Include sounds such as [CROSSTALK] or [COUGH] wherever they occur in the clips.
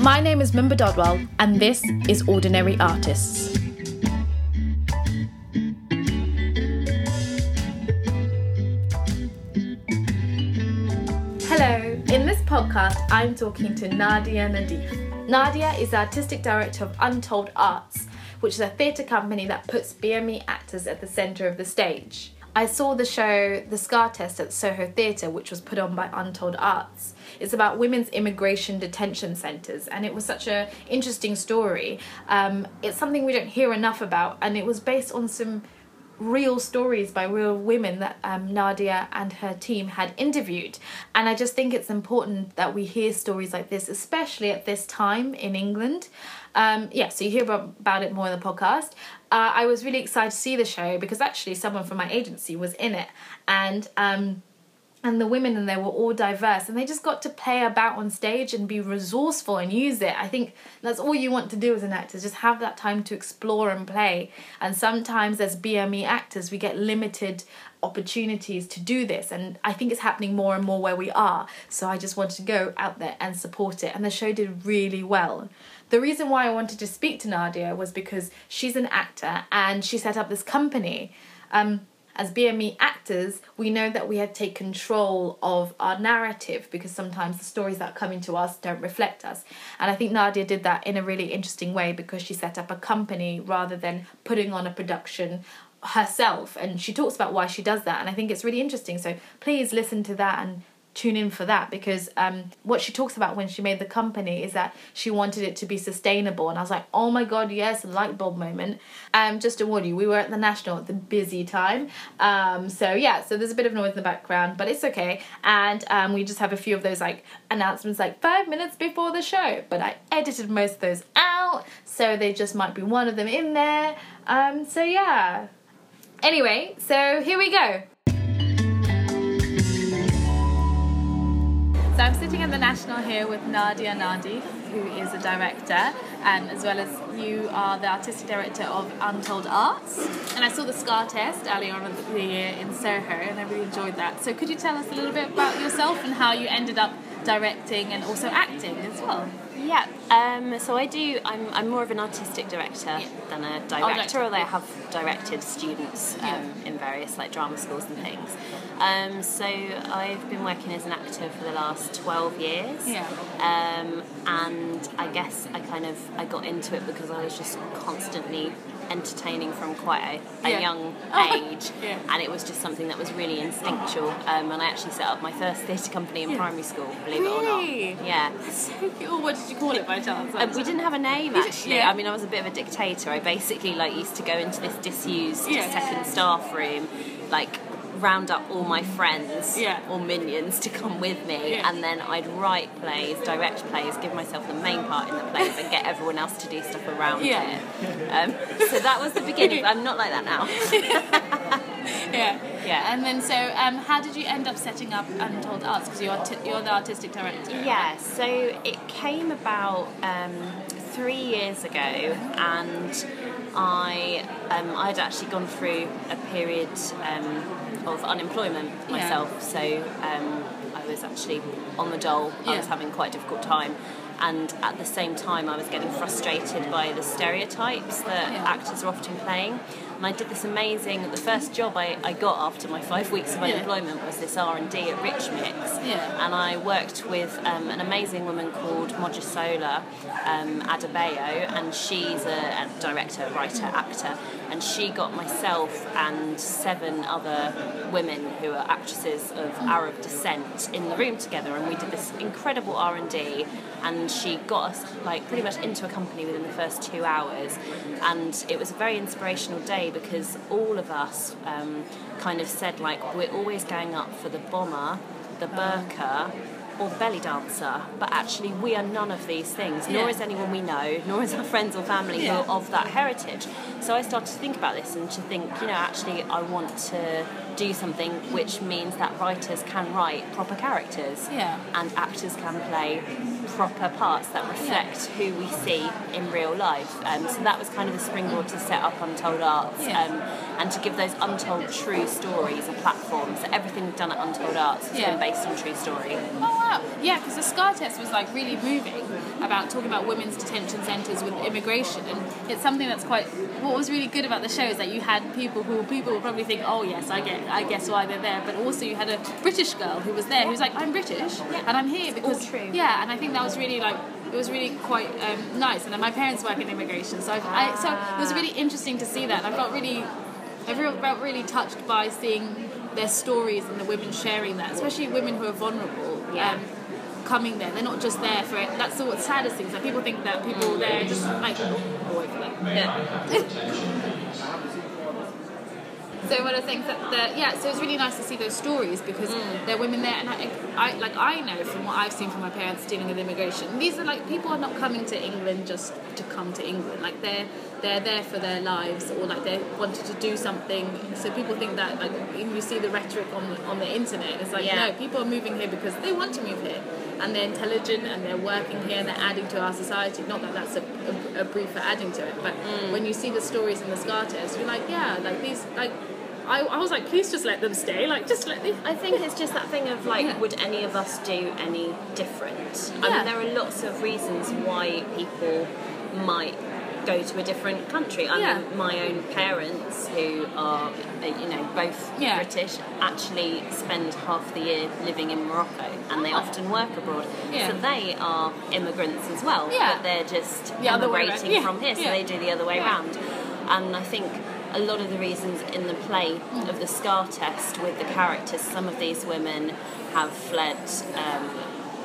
My name is Mimba Dodwell, and this is Ordinary Artists. Hello, in this podcast, I'm talking to Nadia Nadif. Nadia is artistic director of Untold Arts, which is a theatre company that puts BME actors at the centre of the stage. I saw the show The Scar Test at Soho Theatre, which was put on by Untold Arts. It's about women's immigration detention centres, and it was such an interesting story. Um, it's something we don't hear enough about, and it was based on some real stories by real women that um, Nadia and her team had interviewed. And I just think it's important that we hear stories like this, especially at this time in England. Um, yeah, so you hear about, about it more in the podcast. Uh, I was really excited to see the show because actually someone from my agency was in it, and um, and the women in there were all diverse, and they just got to play about on stage and be resourceful and use it. I think that's all you want to do as an actor, just have that time to explore and play. And sometimes as BME actors, we get limited opportunities to do this and i think it's happening more and more where we are so i just wanted to go out there and support it and the show did really well the reason why i wanted to speak to nadia was because she's an actor and she set up this company um, as BME actors, we know that we have to take control of our narrative because sometimes the stories that come into us don't reflect us. And I think Nadia did that in a really interesting way because she set up a company rather than putting on a production herself. And she talks about why she does that. And I think it's really interesting. So please listen to that and tune in for that because um, what she talks about when she made the company is that she wanted it to be sustainable. And i was like oh my god yes light bulb moment. Um, just to warn you we were at the national at the busy time. Um, so yeah so there's a bit of noise in the background but it's okay. And um, we just have a few of those like announcements like five minutes before the show but i edited most of those out so they just might be one of them in there. Um, so yeah. Anyway so here we go So I'm sitting at the National here with Nadia Nadif, who is a director, and as well as you are the artistic director of Untold Arts. And I saw the Scar Test earlier on in the year in Soho, and I really enjoyed that. So could you tell us a little bit about yourself and how you ended up directing and also acting as well? Yeah, um, so I do. I'm, I'm more of an artistic director yeah. than a director, although I have directed students um, yeah. in various like drama schools and things. Um, so I've been working as an actor for the last twelve years. Yeah. Um, and I guess I kind of I got into it because I was just constantly entertaining from quite a, a yeah. young [LAUGHS] age, yeah. and it was just something that was really instinctual. Um, and I actually set up my first theatre company in yeah. primary school, believe really? it or not. Yeah. That's so cool. What did you call it by chance? Um, we didn't have a name actually. I mean, I was a bit of a dictator. I basically like used to go into this disused second staff room, like round up all my friends yeah. or minions to come with me, yeah. and then I'd write plays, direct plays, give myself the main part in the plays, and get everyone else to do stuff around yeah. it. Um, so that was the beginning. I'm not like that now. [LAUGHS] yeah, yeah. And then, so um, how did you end up setting up Untold Arts? Because you're t- you're the artistic director. Yeah. So it came about um, three years ago, and I um, I'd actually gone through a period um, of unemployment myself. Yeah. So um, I was actually on the dole. Yeah. I was having quite a difficult time. And at the same time, I was getting frustrated by the stereotypes that yeah. actors are often playing. And I did this amazing. The first job I, I got after my five weeks of unemployment yeah. was this R and D at Rich Mix, yeah. and I worked with um, an amazing woman called Mojisola um, Adebayo, and she's a, a director, writer, actor, and she got myself and seven other women who are actresses of Arab descent in the room together, and we did this incredible R and D. And she got us like pretty much into a company within the first two hours, and it was a very inspirational day because all of us um, kind of said like we're always going up for the bomber, the burqa, or the belly dancer, but actually we are none of these things, nor is anyone we know, [LAUGHS] nor is our friends or family yeah. who are of that heritage. So I started to think about this and to think, you know, actually I want to do something which means that writers can write proper characters Yeah. and actors can play proper parts that reflect who we see in real life. Um, so that was kind of the springboard to set up Untold Arts Yeah. um, and to give those untold true stories a platform. So everything we've done at Untold Arts has Yeah. been based on true story. Oh wow! Yeah, because the Scar test was like really moving about talking about women's detention centres with immigration, and it's something that's quite. What was really good about the show is that you had people who people would probably think, oh yes, I get, I guess why they're there, but also you had a British girl who was there who was like, I'm British and I'm here because true. yeah, and I think that was really like. It was really quite um, nice, and then my parents work in immigration, so I, I, so it was really interesting to see that. And I felt really I felt really touched by seeing their stories and the women sharing that, especially women who are vulnerable. Yeah. Um, coming there, they're not just there for it. That's the what's saddest thing. is that people think that people there just like oh, wait for that. Yeah. [LAUGHS] So one of the things that, that yeah, so it's really nice to see those stories because mm. there are women there, and I, I like I know from what I've seen from my parents dealing with immigration. These are like people are not coming to England just to come to England. Like they're they're there for their lives or like they wanted to do something. So people think that like you see the rhetoric on the, on the internet, it's like Yeah. no, people are moving here because they want to move here and they're intelligent and they're working here and they're adding to our society. Not that that's a, a, a brief for adding to it, but mm. when you see the stories in the SCAR test, you're like, yeah, like these, like, I, I was like, please just let them stay, like, just let them. I think it's just that thing of like, Yeah. would any of us do any different? I mean, there are lots of reasons why people might go to a different country. I Yeah. mean, my own parents, who are, uh, you know, both Yeah. British, actually spend half the year living in Morocco and they often work abroad. Yeah. So they are immigrants as well, Yeah. but they're just The other way emigrating. Yeah. from here, so Yeah. they do the other way Yeah. around. And I think a lot of the reasons in the play of the SCAR test with the characters, some of these women have fled um,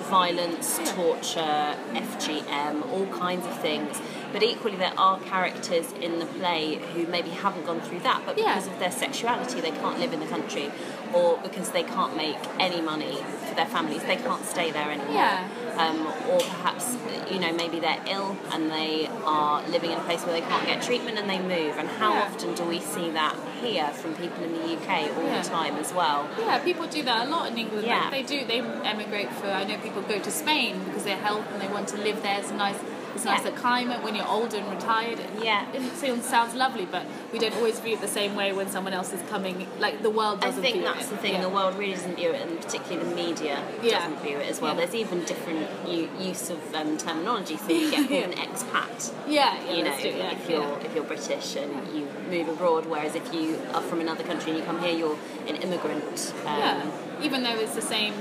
violence, torture, FGM, all kinds of things. But equally, there are characters in the play who maybe haven't gone through that, but Yeah. because of their sexuality, they can't live in the country, or because they can't make any money for their families, they can't stay there anymore. Yeah. Um, or perhaps, you know, maybe they're ill and they are living in a place where they can't get treatment and they move. And how Yeah. often do we see that here from people in the UK all Yeah. the time as well? Yeah, people do that a lot in England. Yeah. Like they do, they emigrate for. I know people go to Spain because they're health and they want to live there. It's a nice, it's Yeah. nicer climate when you're older and retired. Yeah. [LAUGHS] it sounds sounds lovely, but we don't always view it the same way when someone else is coming. Like the world doesn't. I think that's it. the thing, Yeah. the world really doesn't view it, and particularly the media Yeah. doesn't view it as well. There's even different u- use of um, terminology, so you get [LAUGHS] an expat. Yeah, yeah, you know, if you're if you're British and you move abroad, whereas if you are from another country and you come here, you're an immigrant. Um, yeah. Even though it's the same.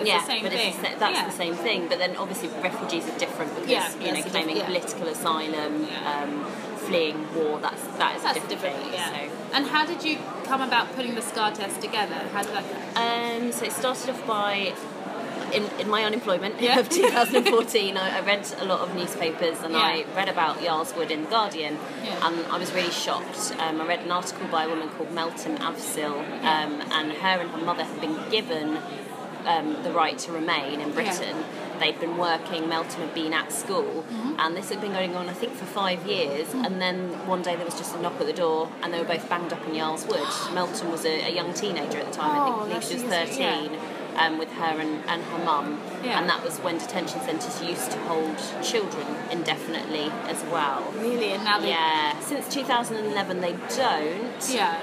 It's yeah, the same but thing. the, that's yeah. the same thing. But then obviously refugees are different because Yeah, you know claiming diff- yeah. political asylum, Yeah. um, fleeing war. That's that is That's a different, thing. Yeah. So. And how did you come about putting the SCAR test together? How did that go? Um, so it started off by in, in my unemployment Yeah. of [LAUGHS] 2014. I, I read a lot of newspapers and I read about Yarl's Wood in the Guardian, Yeah. and I was really shocked. Um, I read an article by a woman called Meltem Avcil, um, and her and her mother had been given um, the right to remain in Britain. They'd been working, Meltem had been at school, Mm-hmm. and this had been going on, I think, for five years. Mm. And then one day there was just a knock at the door, and they were both banged up in Yarl's Wood. Meltem was a, a young teenager at the time, I Oh, think, I think she was easy, yeah. 13, um, with her and, and her mum. Yeah. And that was when detention centres used to hold children indefinitely as well. Really, and now they. Yeah, since 2011 they don't Yeah.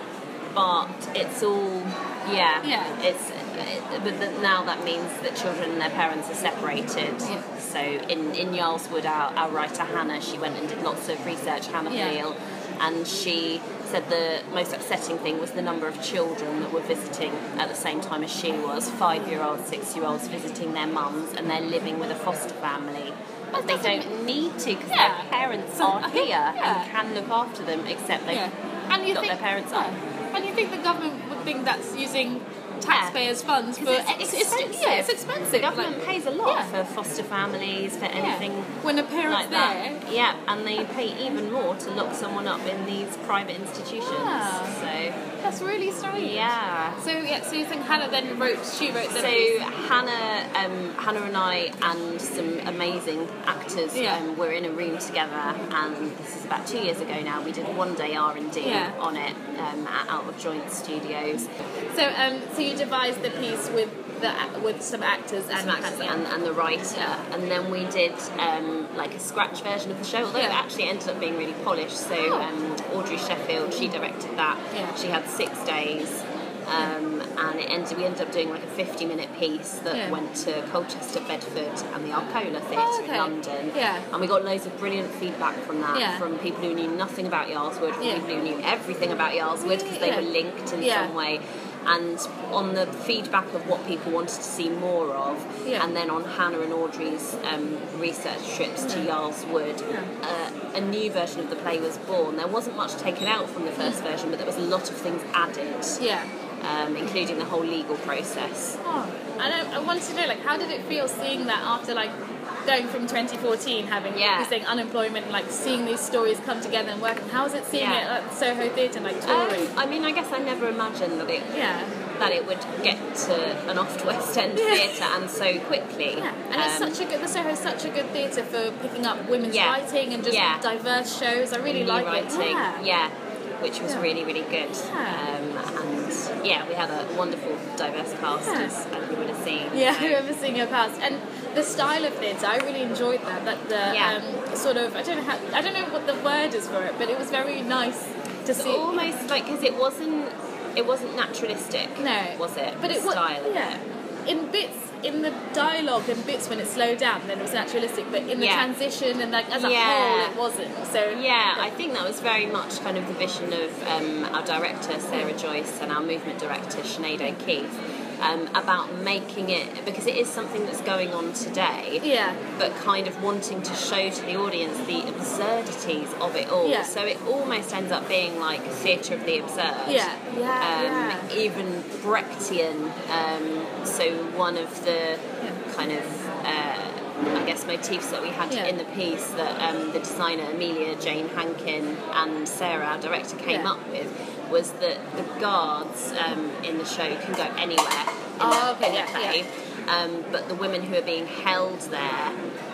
but it's all yeah Yeah. it's it, but th- now that means that children and their parents are separated Yeah. so in in Yarl's Wood our, our writer Hannah she went and did lots of research Hannah Yeah. Khalil and she said the most upsetting thing was the number of children that were visiting at the same time as she was five year olds six year olds visiting their mums and they're living with a foster family but they don't need to because Yeah. their parents are think- here yeah. and can look after them except they Yeah. And you got think their parents yeah. up. And you think the government would think that's using taxpayers' funds for it's expensive. yeah, Yeah, it's expensive. The government like- pays a lot yeah. for foster families, for anything When a parent's like that. there. Yeah, and they pay even more to lock someone up in these private institutions. Wow. So That's really strange. yeah. So yeah, so you think Hannah then wrote? She wrote the So piece. Hannah, um, Hannah and I, and some amazing actors, Yeah. um, were in a room together, and this is about two years ago now. We did one day R and D Yeah. on it um, at Out of Joint Studios, So um, so you devised the piece with the with some actors and some actors and, and the writer, and then we did um, like a scratch version of the show. Although it actually ended up being really polished. So Oh. um, Audrey Sheffield, she directed that. Yeah. She had six days. Um, and it ended, we ended up doing like a 50 minute piece that Yeah. went to Colchester, Bedford, and the Arcola Theatre Oh, okay. in London. Yeah. And we got loads of brilliant feedback from that, Yeah. from people who knew nothing about Yarl's Wood, from Yeah. people who knew everything about Yarl's Wood because they Yeah. were linked in Yeah. some way. And on the feedback of what people wanted to see more of, Yeah. and then on Hannah and Audrey's um, research trips to Yarl's Wood, uh, a new version of the play was born. There wasn't much taken out from the first version, but there was a lot of things added, Yeah. um, including the whole legal process. Oh, and I, I wanted to know, like, how did it feel seeing that after, like, going from 2014, having Yeah. saying unemployment, and, like, seeing these stories come together and working? How was it seeing Yeah. it at Soho Theatre, like, Um, touring? I mean, I guess I never imagined that it yeah. that it would get to an off West End Yeah. theatre and so quickly. Yeah, and it's Um, such a good. The Soho is such a good theatre for picking up women's Yeah. writing and just Yeah. diverse shows. I really like writing. it. Yeah. Yeah, which was really, really good. Yeah. Um, and yeah, we had a wonderful, diverse cast, as, as you would have seen. Yeah, So- I remember seeing your cast and the style of theatre. I really enjoyed that. That the Yeah. um, sort of I don't know how I don't know what the word is for it, but it was very nice to It's see. almost like because it wasn't, it wasn't naturalistic. No, was it? But the it was style. yeah. In bits, in the dialogue and bits when it slowed down, then it was naturalistic. But in the Yeah. transition and like as a Yeah. whole, it wasn't. So Yeah, I think that was very much kind of the vision of um, our director Sarah Joyce and our movement director Sinead O'Keefe um, about making it because it is something that's going on today. Yeah. But kind of wanting to show to the audience the absurdities of it all. Yeah. So it almost ends up being like theatre of the absurd. Yeah, yeah, Um, yeah. Even Brechtian. Um, so one of the kind of. Uh, I guess motifs that we had Yeah. in the piece that um, the designer Amelia Jane Hankin and Sarah, our director, came Yeah. up with was that the guards um, in the show can go anywhere in, Oh, the, okay, in the play, Um, but the women who are being held there,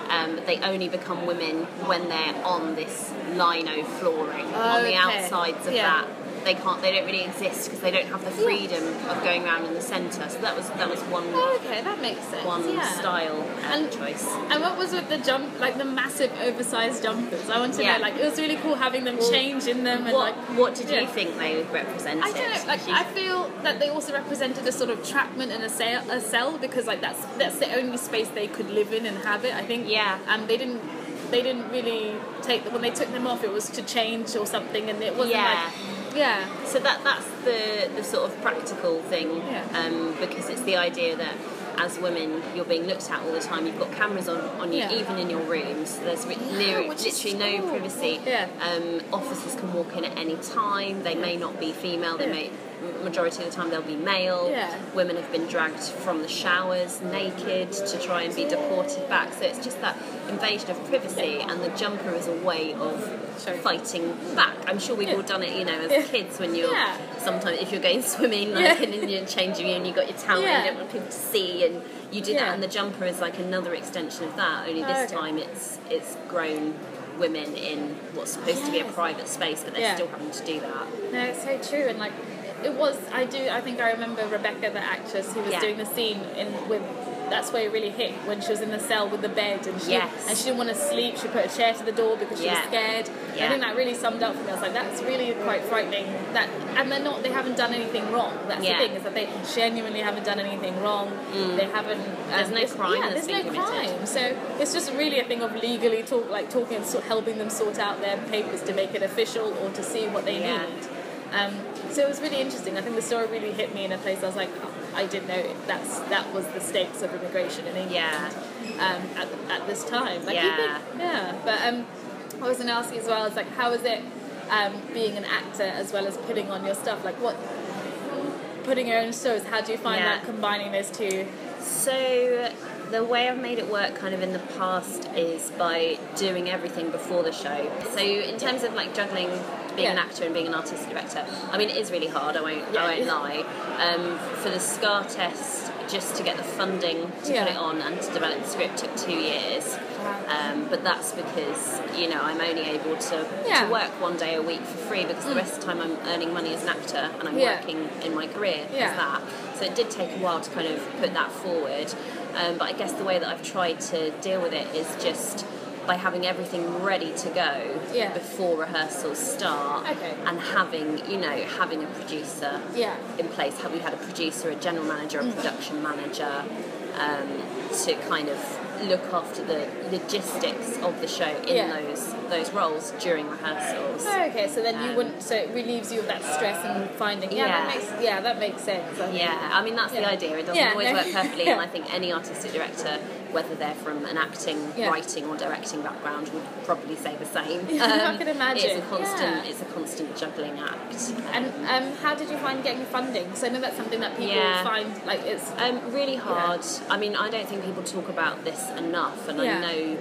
um, they only become women when they're on this lino flooring on the Okay. outsides of that. They can't. They don't really exist because they don't have the freedom of going around in the centre. So that was that was one Oh, okay, that makes sense. one yeah. style uh, And- choice. And what was with the jump, like the massive oversized jumpers? I want to Yeah. know, like, it was really cool having them Well, change in them and What like. What did you think they represented? I don't know. Like, I feel that they also represented a sort of trapment in a cell, a cell because like that's that's the only space they could live in and have it. I think. Yeah. And they didn't. They didn't really take when they took them off. It was to change or something, and it wasn't Yeah. like. Yeah. So that that's the the sort of practical thing, Yeah. um, because it's the idea that as women you're being looked at all the time. You've got cameras on, on you, Yeah. even in your rooms. There's re- Yeah, near, literally no cool. privacy. Yeah. Um, officers can walk in at any time. They may not be female. They may majority of the time they'll be male. Yeah. Women have been dragged from the showers naked to try and be deported back. So it's just that invasion of privacy, and the jumper is a way of Sure. fighting back. I'm sure we've Yeah. all done it, you know, as Yeah. kids when you're Yeah. sometimes if you're going [LAUGHS] swimming like Yeah. and you're changing and you've got your towel and you don't want people to see and you do that and the jumper is like another extension of that only Oh, this okay. time it's it's grown women in what's supposed to be a private space but they're still having to do that No, it's so true, and like it was. I do. I think I remember Rebecca, the actress, who was Yeah. doing the scene in with. That's where it really hit when she was in the cell with the bed, and she Yes. and she didn't want to sleep. She put a chair to the door because she was Yeah. scared. I think that really summed up for me. I was like, that's really quite frightening. That and they're not. They haven't done anything wrong. That's Yeah. the thing is that they genuinely haven't done anything wrong. They haven't. Mm. There's no crime Yeah, there's no committed. crime. So it's just really a thing of legally talk, like talking and sort helping them sort out their papers to make it official or to see what they Yeah. need. Um, so it was really interesting. I think the story really hit me in a place I was like, oh, I didn't know that's that was the stakes of immigration in England yeah um, at, at this time. Like, Yeah. think- yeah. But um, I was going to ask you as well, is like, how is it um, being an actor as well as putting on your stuff? Like, what putting your own shows? How do you find Yeah. that combining those two So the way I've made it work kind of in the past is by doing everything before the show. So in terms of like juggling being an actor and being an artistic director, I mean it is really hard, I won't Yeah. I won't lie. Um, for the SCAR test just to get the funding to Yeah. put it on and to develop the script took two years. Um, but that's because you know I'm only able to, Yeah. to work one day a week for free because the rest of the time I'm earning money as an actor and I'm Yeah. working in my career Yeah. as that. So it did take a while to kind of put that forward. Um, but I guess the way that I've tried to deal with it is just by having everything ready to go Yeah. before rehearsals start Okay. and having you know having a producer Yeah. in place have we had a producer a general manager a production manager um, to kind of look after the logistics of the show in Yeah. those those roles during rehearsals Oh, okay, so then you Um, wouldn't. So it relieves you of that stress and finding. Yeah, that makes. Yeah, that makes sense. I think. Yeah, I mean that's the idea. It doesn't Yeah, always work perfectly, Yeah. and I [LAUGHS] think any artistic director, whether they're from an acting, Yeah. writing, or directing background, would probably say the same. [LAUGHS] Um, I can imagine. It's a constant, Yeah. it's a constant juggling act. And um, how did you find getting funding? Because I know that's something that people Yeah. find like it's. Um, really hard. I mean, I don't think people talk about this enough, and. I know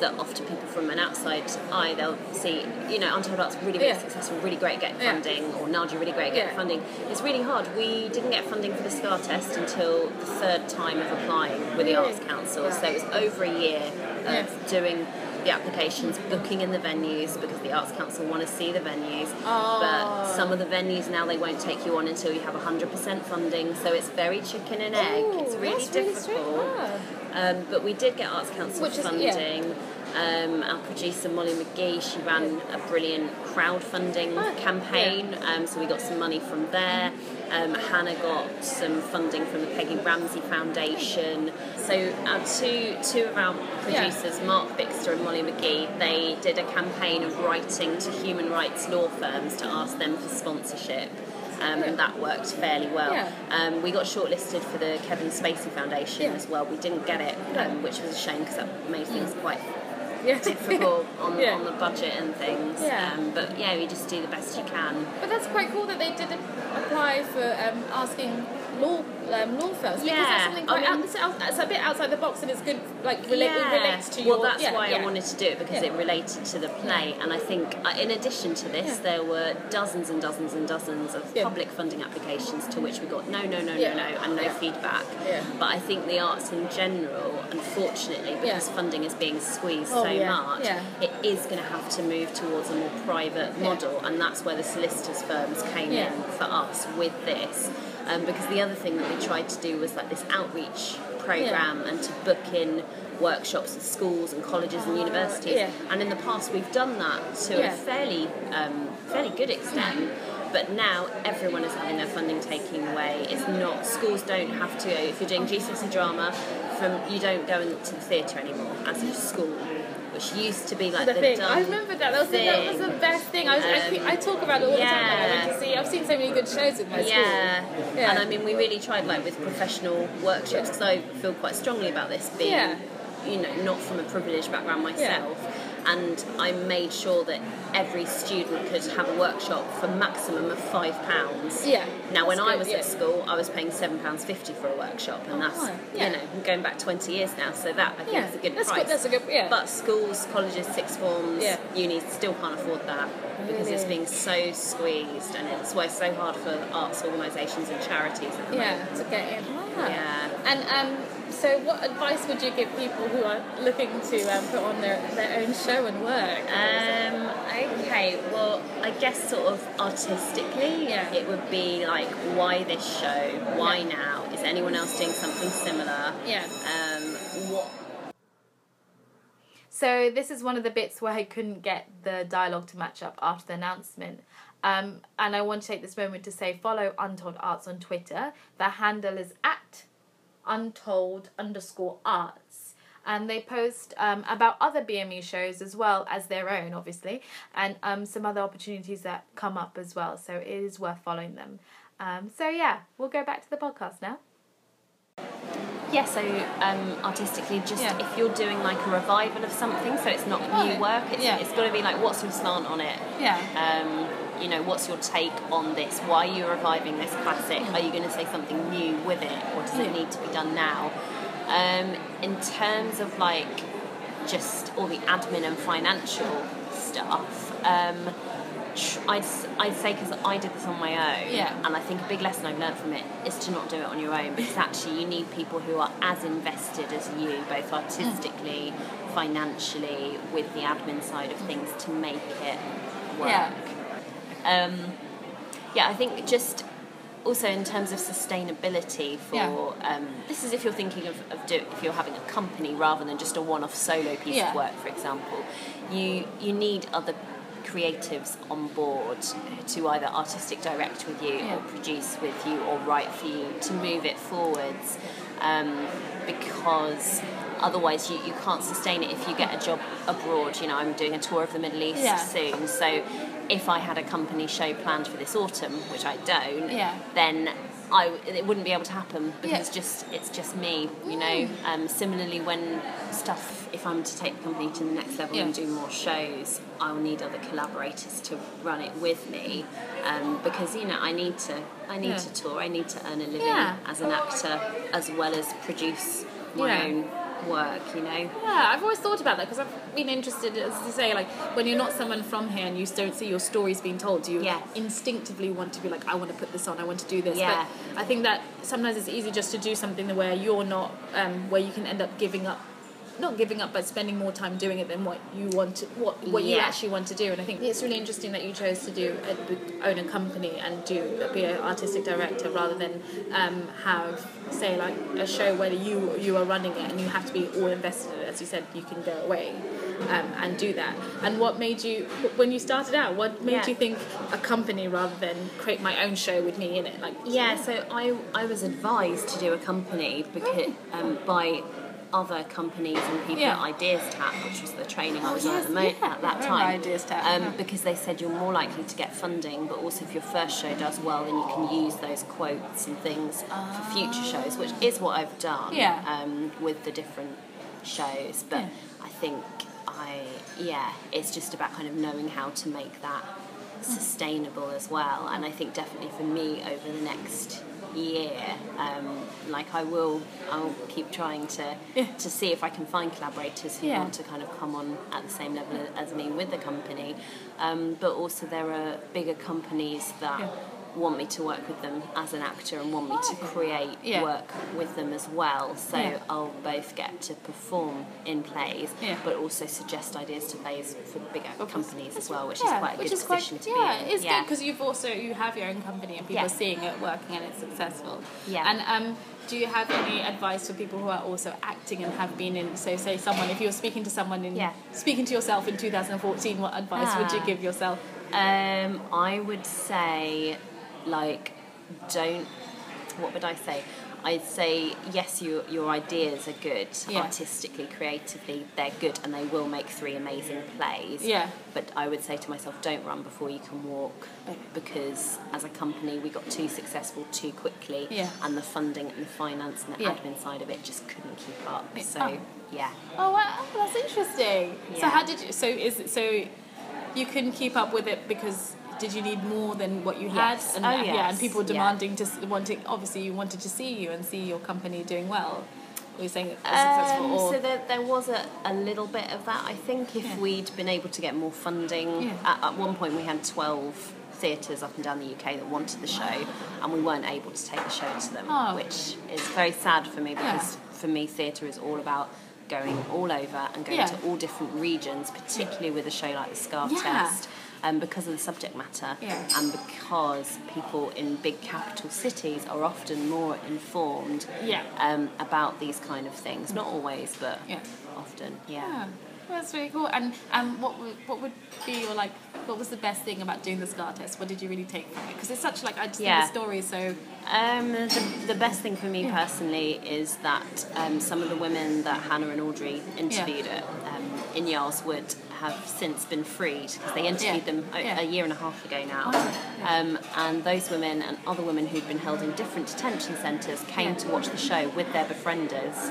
that often people from an outside eye they'll see, you know, Untold Art's really, really Yeah. successful, really great at getting Yeah. funding, or Nadia really great at getting Yeah. funding. It's really hard. We didn't get funding for the SCAR test until the third time of applying with the Really? Arts Council, so it was over a year of doing the applications, booking in the venues because the Arts Council want to see the venues. Oh. But some of the venues now they won't take you on until you have 100% funding, so it's very chicken and egg. Ooh, it's really really difficult. strange. Um, but we did get Arts Council Which is- funding. Um, our producer Molly McGee, she ran a brilliant crowdfunding Oh, campaign, um, so we got some money from there. Um, Hannah got some funding from the Peggy Ramsay Foundation. So our two two of our producers, Mark Bixter and Molly McGee, they did a campaign of writing to human rights law firms to ask them for sponsorship. Um, and that worked fairly well. Yeah. Um, we got shortlisted for the Kevin Spacey Foundation Yeah. as well. We didn't get it, No. um, which was a shame because that made things quite Yeah. difficult [LAUGHS] on, Yeah. on the budget and things. Yeah. Um, but yeah, you just do the best you can. But that's quite cool that they did apply for um, asking law um, law firms because Yeah, that's something I mean- out, it's, a bit outside the box and it's good like relate, it relates to your well, that's yeah, why yeah. I wanted to do it because Yeah. it related to the play, and I think uh, in addition to this, Yeah. there were dozens and dozens and dozens of Yeah. public funding applications to which we got no, no, no, Yeah. no, no, and no Yeah. feedback. Yeah. But I think the arts in general, unfortunately, because Yeah. funding is being squeezed Oh, so yeah. much, Yeah. it is going to have to move towards a more private Yeah. model, and that's where the solicitors firms came Yeah. in for us with this. Um, because the other thing that we tried to do was like this outreach program and to book in workshops at schools and colleges and Ah, universities. yeah. And in the past, we've done that to Yeah. a fairly um, fairly good extent. But now everyone is having their funding taken away. It's not schools don't have to. If you're doing GCSE drama, from you don't go into the theatre anymore as a school, which used to be like the the, thing. I remember that. That was, the, that was the best thing. I, was, Um, think- I talk about it all the time. I went yeah. to see. I've seen so many good shows with my school. Yeah. Yeah. and I mean, we really tried like with professional workshops because I feel quite strongly about this being, Yeah. you know, not from a privileged background myself. And I made sure that every student could have a workshop for maximum of five pounds. Yeah, Now, when that's I was yeah. at school, I was paying seven pounds fifty for a workshop, and that's Oh, yeah. you know going back twenty years now. So that I think Yeah, is a good that's price. good- that's a good- yeah. But schools, colleges, sixth forms, Yeah. unis still can't afford that because it's being so squeezed, and it's why it's so hard for arts organisations and charities at the Yeah, moment. to get in. Ah. Yeah. And um, so, what advice would you give people who are looking to um, put on their, their own show and work? Um, okay, well, I guess sort of artistically, Yeah. it would be like, why this show? Why Yeah. now? Is anyone else doing something similar? yeah. Um, what? So this is one of the bits where I couldn't get the dialogue to match up after the announcement. Um, and I want to take this moment to say follow Untold Arts on Twitter. The handle is at untold underscore arts. And they post um, about other BME shows as well as their own, obviously, and um, some other opportunities that come up as well. So it is worth following them. Um, so yeah, we'll go back to the podcast now. Yeah, so um, artistically, just Yeah. if you're doing like a revival of something, so it's not new work, it's, yeah. it's got to be like, what's your slant on it? Yeah. You know, what's your take on this? Why are you reviving this classic? Are you going to say something new with it, or does it need to be done now? Um, in terms of like just all the admin and financial stuff, um, I'd, I'd say because I did this on my own, Yeah. and I think a big lesson I've learned from it is to not do it on your own because actually you need people who are as invested as you, both artistically, financially, with the admin side of things to make it work. Yeah. Um, yeah, I think just also in terms of sustainability for Yeah. um, this is if you're thinking of, of do, if you're having a company rather than just a one-off solo piece Yeah. of work, for example, you you need other creatives on board to either artistic direct with you Yeah. or produce with you or write for you to move it forwards um, because otherwise you, you can't sustain it if you get a job abroad you know i'm doing a tour of the middle east Yeah. soon so if i had a company show planned for this autumn which i don't Yeah. then I, it wouldn't be able to happen because Yeah. just it's just me, you know. Um, similarly, when stuff, if I'm to take the company to the next level and do more shows, I'll need other collaborators to run it with me um, because you know I need to I need Yeah. to tour, I need to earn a living Yeah. as an actor as well as produce my Yeah. own work, you know. Yeah, I've always thought about that because I've been interested, as you say, like when you're not someone from here and you don't see your stories being told, you Yeah. instinctively want to be like, I want to put this on, I want to do this. Yeah. But I think that sometimes it's easy just to do something where you're not, um, where you can end up giving up. Not giving up, but spending more time doing it than what you want, to, what what you actually want to do. And I think it's really interesting that you chose to do a, own a company and do be an artistic director rather than um, have say like a show where you you are running it and you have to be all invested in it. As you said, you can go away um, and do that. And what made you when you started out? What made Yeah. you think a company rather than create my own show with me in it? Like Yeah, so I, I was advised to do a company because, um, by other companies and people Yeah. at Ideas Tap, which was the training I Oh, was on at, yeah. at that time. Ideas Tap, um, yeah. Because they said you're more likely to get funding, but also if your first show does well, then you can use those quotes and things for future shows, which is what I've done Yeah. um, with the different shows. But. I think I, yeah, it's just about kind of knowing how to make that sustainable as well. And I think definitely for me over the next year, um, like I will, I'll keep trying to Yeah. to see if I can find collaborators who Yeah. want to kind of come on at the same level as me with the company. Um, but also there are bigger companies that. Yeah. Want me to work with them as an actor and want me to create Yeah. work with them as well. So Yeah. I'll both get to perform in plays, Yeah. but also suggest ideas to plays for bigger companies as well, which Yeah, is quite a which good is quite- position to yeah, be in. it's good because you've also you have your own company and people Yeah. are seeing it working and it's successful. Yeah. And um, do you have any advice for people who are also acting and have been in? So, say someone, if you're speaking to someone in Yeah. speaking to yourself in 2014, what advice would you Ah. give yourself? Um, I would say, like, don't. What would I say? I'd say yes, your your ideas are good Yeah. artistically, creatively. They're good, and they will make three amazing plays. Yeah. But I would say to myself, don't run before you can walk, because as a company, we got too successful too quickly, Yeah. and the funding and the finance and the Yeah. admin side of it just couldn't keep up. So Oh. yeah. Oh, wow, oh, that's interesting. So how did you? So is it, so you couldn't keep up with it because did you need more than what you had? Yes. And Oh, yeah, and yes. people Yeah. demanding to wanting. Obviously, you wanted to see you and see your company doing well. Were you saying? Um, Or, so there, there was a, a little bit of that. I think if Yeah. we'd been able to get more funding, Yeah. at, at one point we had 12 theatres up and down the UK that wanted the show, and we weren't able to take the show to them, Oh. which is very sad for me Yeah. because for me, theatre is all about going all over and going Yeah. to all different regions, particularly with a show like the Scar Yeah. Test. Um, because of the subject matter Yeah. and because people in big capital cities are often more informed Yeah. um, about these kind of things. Not always, but Yeah. often. yeah, Yeah. that's really cool. And um, what would what would be your like? What was the best thing about doing the scar test? What did you really take from it? Because it's such like I just Yeah. think the story so Um, the, the best thing for me Yeah. personally is that um, some of the women that Hannah and Audrey interviewed at, in Yarl's Wood have since been freed because they interviewed Yeah. them a, Yeah. a year and a half ago now. Wow. Um, and those women and other women who'd been held in different detention centres came Yeah. to watch the show with their befrienders.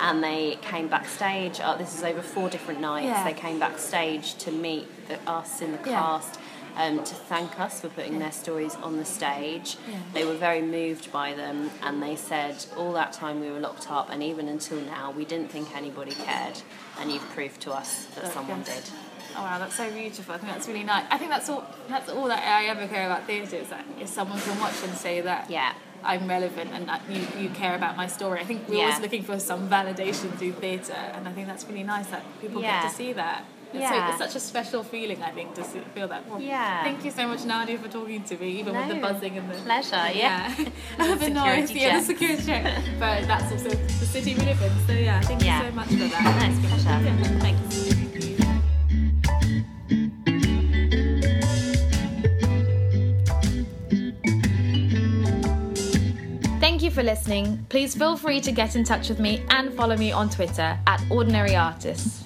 And they came backstage. Uh, this is over four different nights. Yeah. They came backstage to meet the, us in the Yeah. cast um, to thank us for putting their stories on the stage. Yeah. They were very moved by them, and they said all that time we were locked up, and even until now, we didn't think anybody cared, and you've proved to us that someone did. Oh wow, that's so beautiful. I think that's really nice. I think that's all. That's all that I ever care about theatre is that if someone can watch and say that Yeah. I'm relevant and that you, you care about my story. I think we're Yeah. always looking for some validation through theatre, and I think that's really nice that people Yeah. get to see that. It's, so, Yeah. it's such a special feeling, I think, to see, feel that. Well, Yeah. Thank you so much, Nadia, for talking to me, even with the buzzing and the pleasure, yeah. [LAUGHS] [LAUGHS] The noise, security yeah, the security check. But that's also the city we live in. So yeah, thank Yeah. you so much for that. No, it's pleasure. Yeah. Thanks. Thank you for listening. Please feel free to get in touch with me and follow me on Twitter at Ordinary Artists.